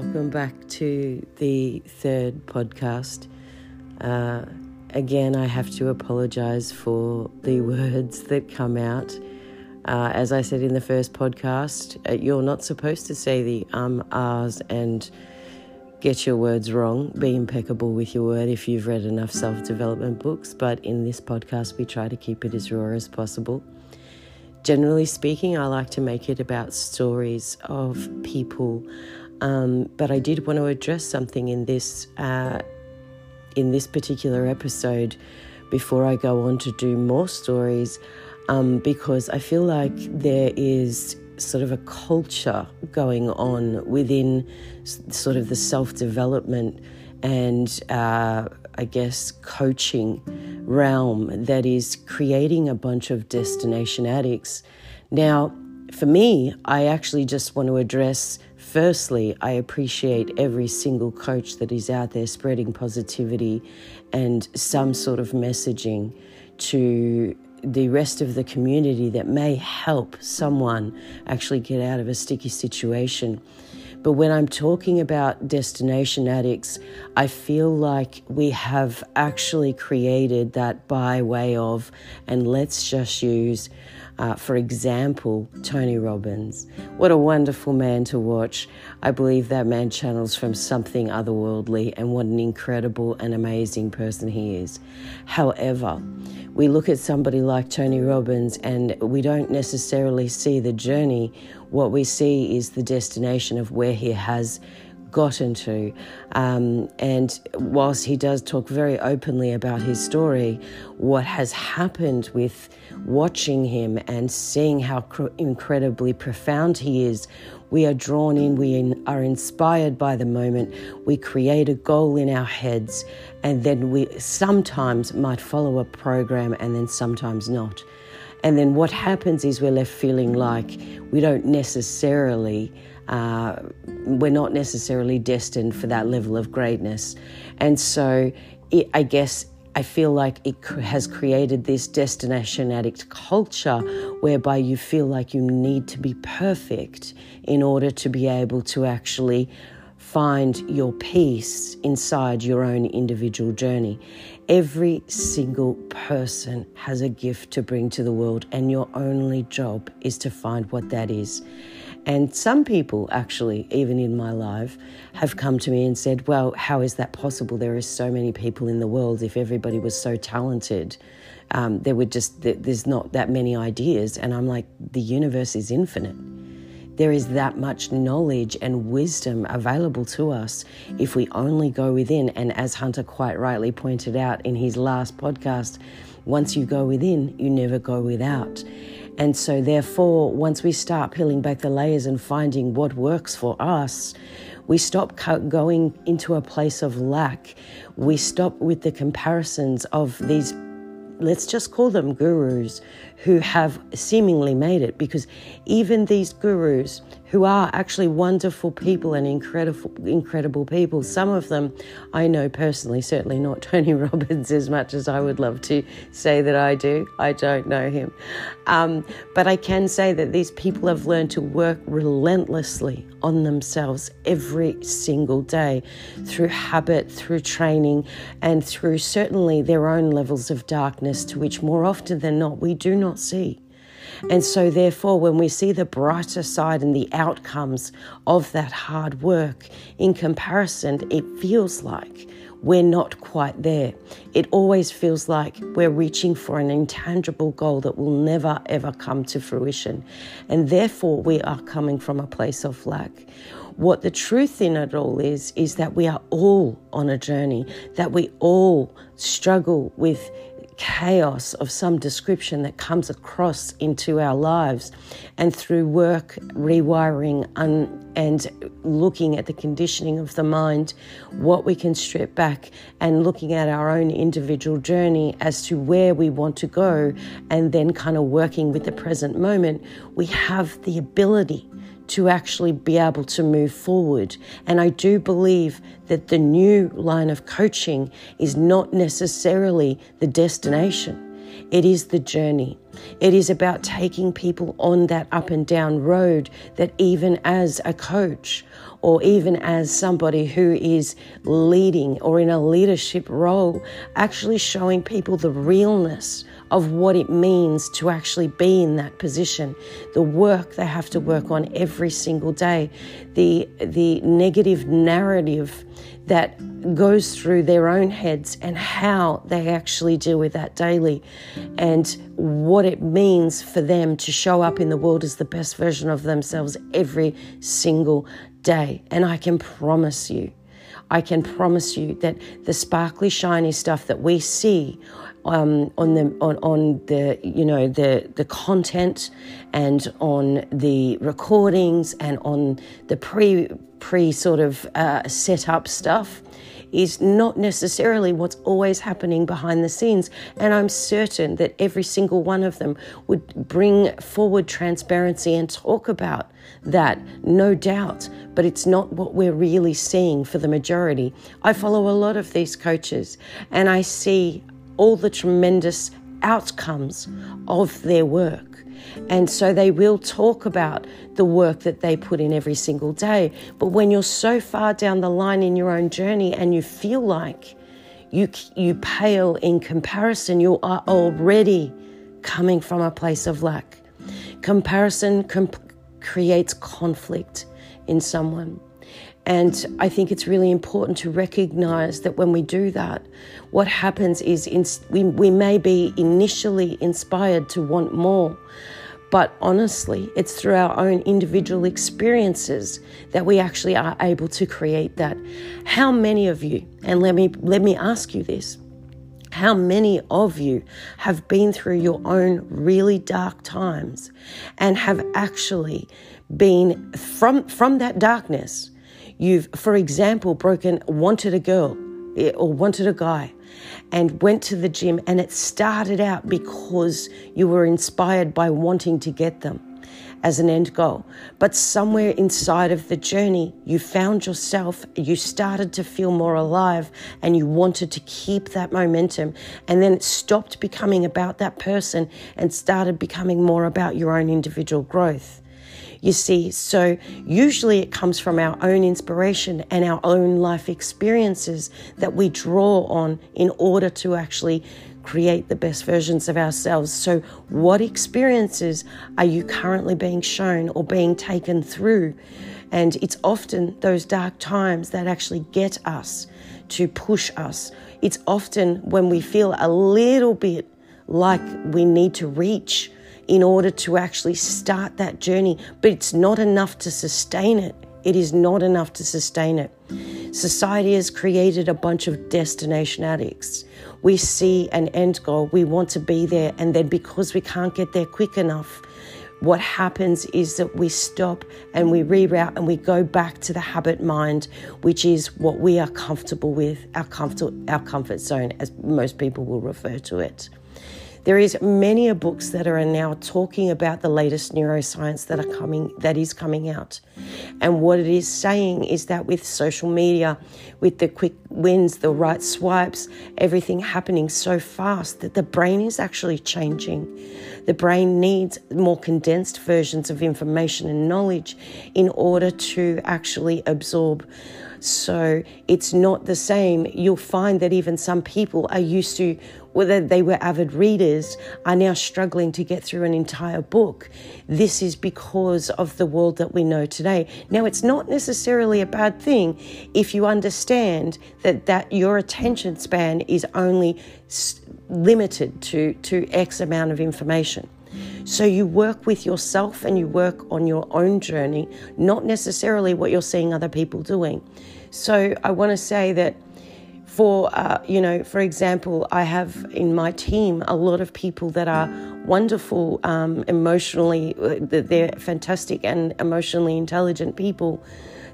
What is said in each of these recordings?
Welcome back to the third podcast. Uh, again, I have to apologize for the words that come out. Uh, as I said in the first podcast, uh, you're not supposed to say the um, ahs, and get your words wrong. Be impeccable with your word if you've read enough self development books. But in this podcast, we try to keep it as raw as possible. Generally speaking, I like to make it about stories of people, um, but I did want to address something in this uh, in this particular episode before I go on to do more stories, um, because I feel like there is sort of a culture going on within sort of the self development and uh, I guess coaching realm that is creating a bunch of destination addicts. Now, for me, I actually just want to address firstly, I appreciate every single coach that is out there spreading positivity and some sort of messaging to the rest of the community that may help someone actually get out of a sticky situation. But when I'm talking about destination addicts, I feel like we have actually created that by way of, and let's just use, uh, for example, Tony Robbins. What a wonderful man to watch. I believe that man channels from something otherworldly, and what an incredible and amazing person he is. However, we look at somebody like Tony Robbins and we don't necessarily see the journey. What we see is the destination of where he has gotten into. Um, and whilst he does talk very openly about his story, what has happened with watching him and seeing how cr- incredibly profound he is, we are drawn in, we in, are inspired by the moment, we create a goal in our heads, and then we sometimes might follow a program and then sometimes not. And then what happens is we're left feeling like we don't necessarily uh, we're not necessarily destined for that level of greatness. And so it, I guess I feel like it has created this destination addict culture whereby you feel like you need to be perfect in order to be able to actually find your peace inside your own individual journey. Every single person has a gift to bring to the world, and your only job is to find what that is. And some people, actually, even in my life, have come to me and said, Well, how is that possible? There are so many people in the world. If everybody was so talented, um, there would just, there's not that many ideas. And I'm like, The universe is infinite. There is that much knowledge and wisdom available to us if we only go within. And as Hunter quite rightly pointed out in his last podcast, once you go within, you never go without. And so, therefore, once we start peeling back the layers and finding what works for us, we stop going into a place of lack. We stop with the comparisons of these, let's just call them gurus, who have seemingly made it. Because even these gurus who are actually wonderful people and incredible, incredible people. Some of them I know personally, certainly not Tony Robbins as much as I would love to say that I do. I don't know him. Um, but I can say that these people have learned to work relentlessly on themselves every single day through habit, through training, and through certainly their own levels of darkness, to which more often than not we do not see. And so, therefore, when we see the brighter side and the outcomes of that hard work, in comparison, it feels like we're not quite there. It always feels like we're reaching for an intangible goal that will never ever come to fruition. And therefore, we are coming from a place of lack. What the truth in it all is, is that we are all on a journey, that we all struggle with chaos of some description that comes across into our lives. And through work, rewiring, un- and looking at the conditioning of the mind, what we can strip back and looking at our own individual journey as to where we want to go, and then kind of working with the present moment, we have the ability to actually be able to move forward. And I do believe that the new line of coaching is not necessarily the destination. It is the journey. It is about taking people on that up and down road that, even as a coach or even as somebody who is leading or in a leadership role, actually showing people the realness of what it means to actually be in that position, the work they have to work on every single day, the, the negative narrative that goes through their own heads and how they actually deal with that daily and what it means for them to show up in the world as the best version of themselves every single day. And I can promise you, I can promise you that the sparkly, shiny stuff that we see um, on the on, on the you know the the content and on the recordings and on the pre pre sort of uh, set up stuff is not necessarily what's always happening behind the scenes. And I'm certain that every single one of them would bring forward transparency and talk about that, no doubt. But it's not what we're really seeing for the majority. I follow a lot of these coaches and I see all the tremendous outcomes of their work. And so they will talk about the work that they put in every single day. But when you're so far down the line in your own journey and you feel like you, you pale in comparison, you are already coming from a place of lack. Comparison comp- creates conflict in someone. And I think it's really important to recognize that when we do that, what happens is in, we, we may be initially inspired to want more, but honestly, it's through our own individual experiences that we actually are able to create that. How many of you, and let me, let me ask you this, how many of you have been through your own really dark times and have actually been from, from that darkness? You've, for example, broken, wanted a girl or wanted a guy and went to the gym, and it started out because you were inspired by wanting to get them as an end goal. But somewhere inside of the journey, you found yourself, you started to feel more alive, and you wanted to keep that momentum. And then it stopped becoming about that person and started becoming more about your own individual growth. You see, so usually it comes from our own inspiration and our own life experiences that we draw on in order to actually create the best versions of ourselves. So, what experiences are you currently being shown or being taken through? And it's often those dark times that actually get us to push us. It's often when we feel a little bit like we need to reach in order to actually start that journey, but it's not enough to sustain it. It is not enough to sustain it. Society has created a bunch of destination addicts. We see an end goal, we want to be there, and then because we can't get there quick enough, what happens is that we stop and we reroute and we go back to the habit mind, which is what we are comfortable with, our comfort, our comfort zone, as most people will refer to it. There is many a books that are now talking about the latest neuroscience that are coming that is coming out. And what it is saying is that with social media, with the quick wins, the right swipes, everything happening so fast that the brain is actually changing. The brain needs more condensed versions of information and knowledge in order to actually absorb so it's not the same. You'll find that even some people are used to, whether they were avid readers, are now struggling to get through an entire book. This is because of the world that we know today. Now, it's not necessarily a bad thing if you understand that, that your attention span is only limited to, to X amount of information. So you work with yourself and you work on your own journey, not necessarily what you're seeing other people doing. So I want to say that for uh, you know for example i have in my team a lot of people that are wonderful um, emotionally uh, they're fantastic and emotionally intelligent people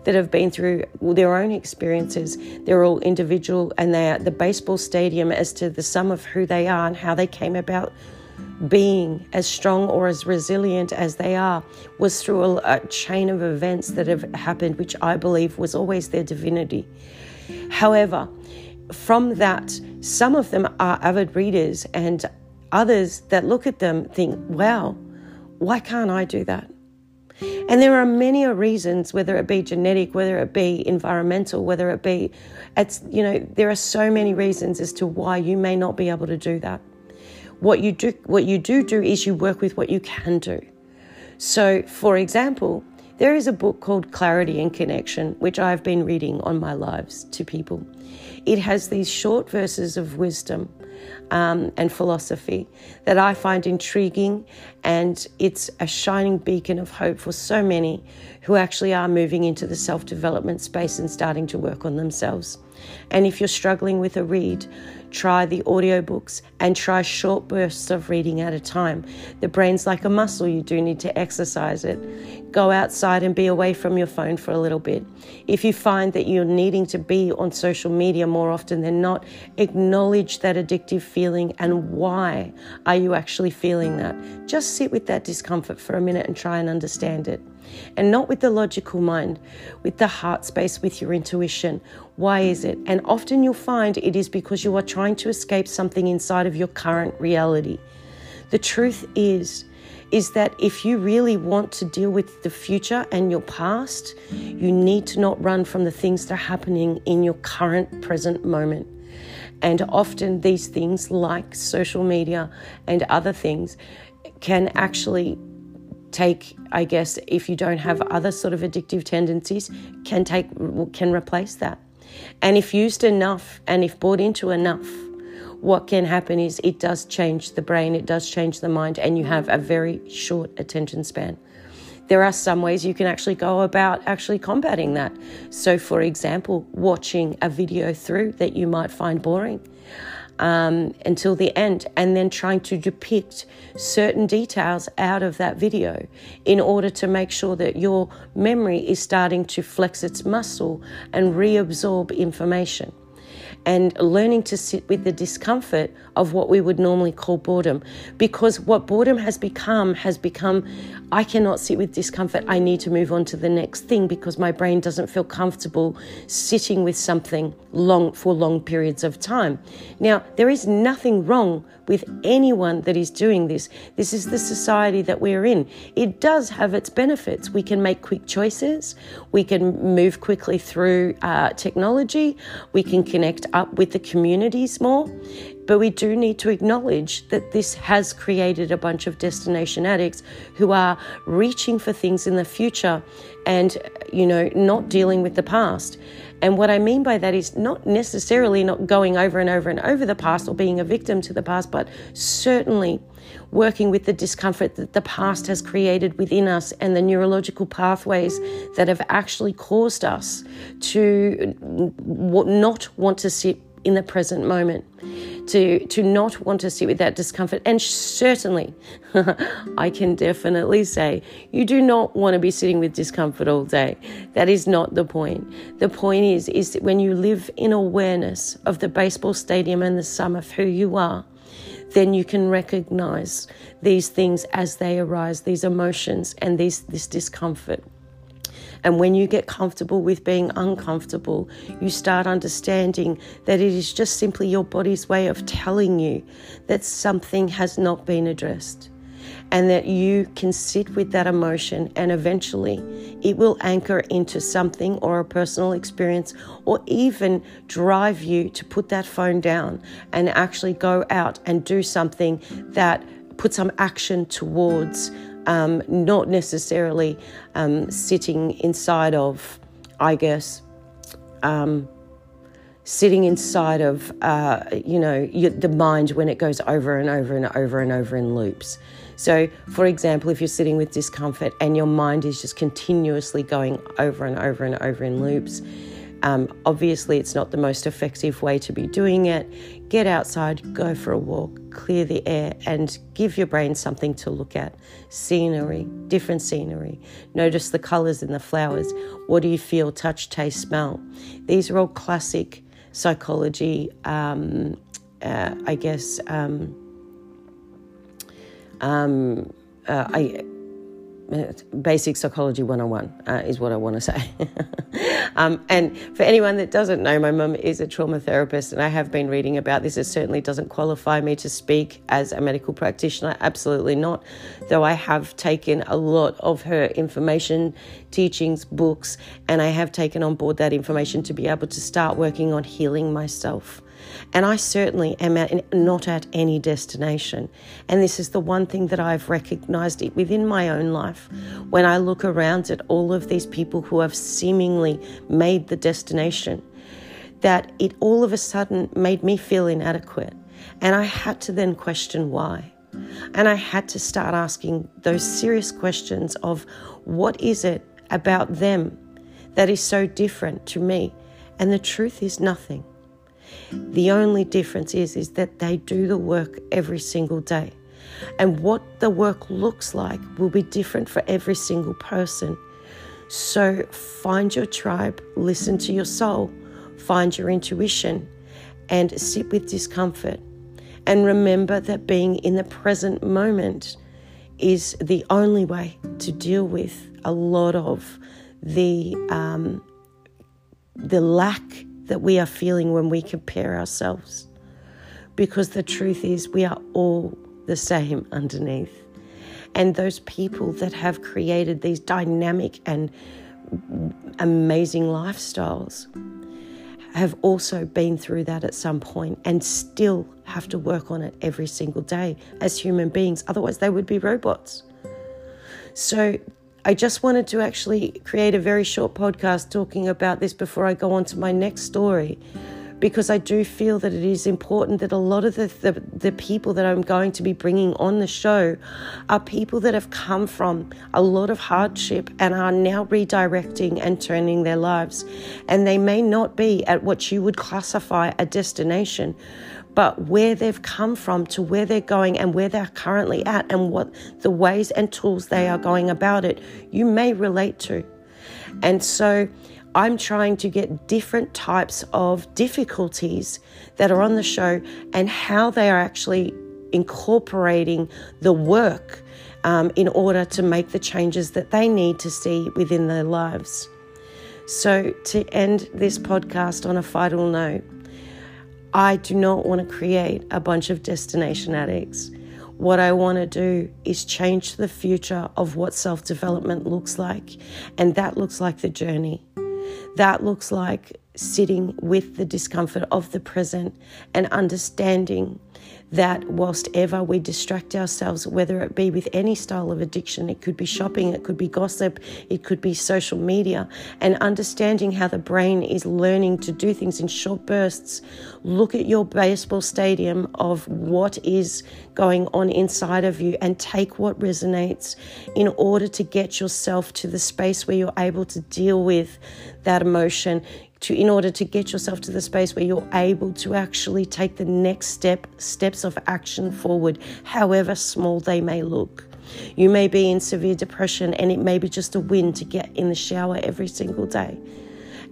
that have been through their own experiences they're all individual and they are the baseball stadium as to the sum of who they are and how they came about being as strong or as resilient as they are was through a, a, chain of events that have happened, which I believe was always their divinity. However, from that, some of them are avid readers, and others that look at them think, wow, why can't I do that? And there are many reasons, whether it be genetic, whether it be environmental, whether it be, it's, you know, there are so many reasons as to why you may not be able to do that. What you do, what you do do is you work with what you can do. So, for example, there is a book called Clarity and Connection, which I've been reading on my lives to people. It has these short verses of wisdom um, and philosophy that I find intriguing, and it's a shining beacon of hope for so many who actually are moving into the self development space and starting to work on themselves. And if you're struggling with a read, try the audiobooks and try short bursts of reading at a time. The brain's like a muscle, you do need to exercise it. Go outside and be away from your phone for a little bit. If you find that you're needing to be on social media more often than not, acknowledge that addictive feeling and why are you actually feeling that. Just sit with that discomfort for a minute and try and understand it and not with the logical mind, with the heart space, with your intuition. Why is it? And often you'll find it is because you are trying to escape something inside of your current reality. The truth is, is that if you really want to deal with the future and your past, you need to not run from the things that are happening in your current present moment. And often these things, like social media and other things, can actually take i guess if you don't have other sort of addictive tendencies can take can replace that. And if used enough and if bought into enough what can happen is it does change the brain it does change the mind and you have a very short attention span. There are some ways you can actually go about actually combating that. So for example watching a video through that you might find boring um, until the end, and then trying to depict certain details out of that video in order to make sure that your memory is starting to flex its muscle and reabsorb information and learning to sit with the discomfort of what we would normally call boredom. Because what boredom has become has become, I cannot sit with discomfort. I need to move on to the next thing because my brain doesn't feel comfortable sitting with something long for long periods of time. Now, there is nothing wrong with anyone that is doing this. This is the society that we're in. It does have its benefits. We can make quick choices, we can move quickly through uh, technology, we can connect up with the communities more. But we do need to acknowledge that this has created a bunch of destination addicts who are reaching for things in the future and, you know, not dealing with the past. And what I mean by that is not necessarily not going over and over and over the past or being a victim to the past, but certainly working with the discomfort that the past has created within us and the neurological pathways that have actually caused us to not want to sit in the present moment, to, to not want to sit with that discomfort. And certainly, I can definitely say, you do not want to be sitting with discomfort all day. That is not the point. The point is, is that when you live in awareness of the baseball stadium and the sum of who you are, then you can recognize these things as they arise, these emotions and these, this discomfort. And when you get comfortable with being uncomfortable, you start understanding that it is just simply your body's way of telling you that something has not been addressed. And that you can sit with that emotion, and eventually it will anchor into something or a personal experience, or even drive you to put that phone down and actually go out and do something that put some action towards um, not necessarily um, sitting inside of, I guess, um, sitting inside of, uh, you know, the mind when it goes over and over and over and over in loops. So, for example, if you're sitting with discomfort and your mind is just continuously going over and over and over in loops, um, obviously, it's not the most effective way to be doing it. Get outside, go for a walk, clear the air, and give your brain something to look at. Scenery, different scenery. Notice the colours in the flowers. What do you feel, touch, taste, smell? These are all classic psychology, um, uh, I guess. Um, um, uh, I, basic psychology 101 uh, is what I want to say. Um, and for anyone that doesn't know, my mum is a trauma therapist, and I have been reading about this. It certainly doesn't qualify me to speak as a medical practitioner, absolutely not. Though I have taken a lot of her information, teachings, books, and I have taken on board that information to be able to start working on healing myself. And I certainly am at, not at any destination. And this is the one thing that I've recognized it within my own life. When I look around at all of these people who have seemingly made the destination, that it all of a sudden made me feel inadequate. And I had to then question why. And I had to start asking those serious questions of what is it about them that is so different to me? And the truth is nothing. The only difference is, is that they do the work every single day. And what the work looks like will be different for every single person. So find your tribe, listen to your soul, find your intuition, and sit with discomfort. And remember that being in the present moment is the only way to deal with a lot of the um, the lack that we are feeling when we compare ourselves. Because the truth is, we are all the same underneath. And those people that have created these dynamic and amazing lifestyles have also been through that at some point and still have to work on it every single day as human beings. Otherwise, they would be robots. So I just wanted to actually create a very short podcast talking about this before I go on to my next story because I do feel that it is important that a lot of the, the, the, people that I'm going to be bringing on the show are people that have come from a lot of hardship and are now redirecting and turning their lives. And they may not be at what you would classify a destination, but where they've come from to where they're going and where they're currently at and what the ways and tools they are going about it, you may relate to. And so I'm trying to get different types of difficulties that are on the show and how they are actually incorporating the work um, in order to make the changes that they need to see within their lives. So, to end this podcast on a final note, I do not want to create a bunch of destination addicts. What I want to do is change the future of what self development looks like. And that looks like the journey. That looks like sitting with the discomfort of the present and understanding that whilst ever we distract ourselves, whether it be with any style of addiction, it could be shopping, it could be gossip, it could be social media, and understanding how the brain is learning to do things in short bursts. Look at your baseball stadium of what is going on inside of you and take what resonates in order to get yourself to the space where you're able to deal with that emotion to in order to get yourself to the space where you're able to actually take the next step steps of action forward however small they may look. You may be in severe depression and it may be just a win to get in the shower every single day.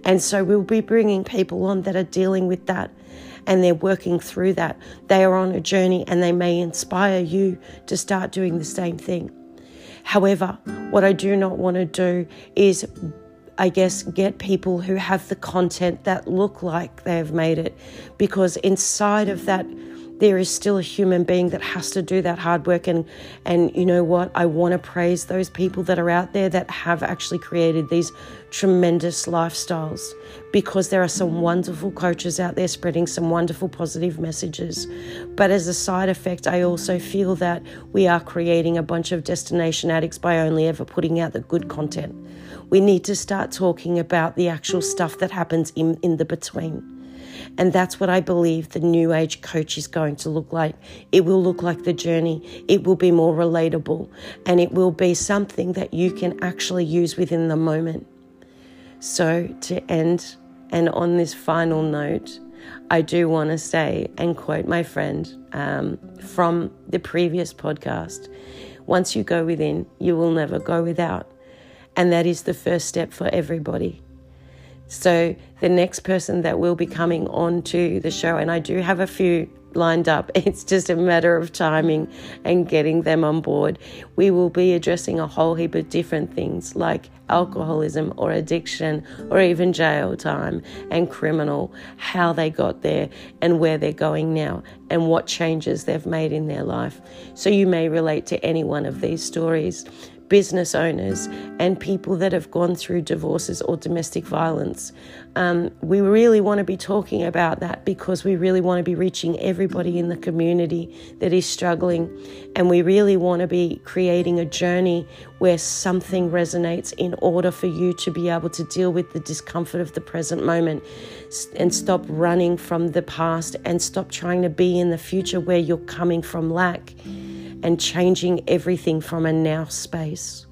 And so we'll be bringing people on that are dealing with that and they're working through that. They are on a journey and they may inspire you to start doing the same thing. However what i do not want to do is I guess, get people who have the content that look like they've made it. Because inside of that, there is still a human being that has to do that hard work. And, and you know what? I want to praise those people that are out there that have actually created these tremendous lifestyles because there are some wonderful coaches out there spreading some wonderful positive messages. But as a side effect, I also feel that we are creating a bunch of destination addicts by only ever putting out the good content. We need to start talking about the actual stuff that happens in, in the between. And that's what I believe the new age coach is going to look like. It will look like the journey, it will be more relatable, and it will be something that you can actually use within the moment. So, to end and on this final note, I do want to say and quote my friend um, from the previous podcast once you go within, you will never go without. And that is the first step for everybody. So, the next person that will be coming on to the show, and I do have a few lined up. It's just a matter of timing and getting them on board. We will be addressing a whole heap of different things like alcoholism or addiction or even jail time and criminal, how they got there and where they're going now and what changes they've made in their life. So you may relate to any one of these stories business owners and people that have gone through divorces or domestic violence. Um, we really want to be talking about that because we really want to be reaching everybody in the community that is struggling. And we really want to be creating a journey where something resonates in order for you to be able to deal with the discomfort of the present moment and stop running from the past and stop trying to be in the future where you're coming from lack and changing everything from a now space.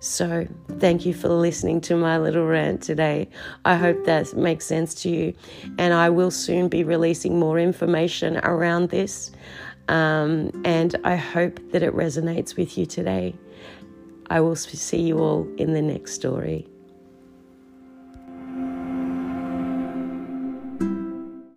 So, thank you for listening to my little rant today. I hope that makes sense to you. And I will soon be releasing more information around this. Um, and I hope that it resonates with you today. I will see you all in the next story.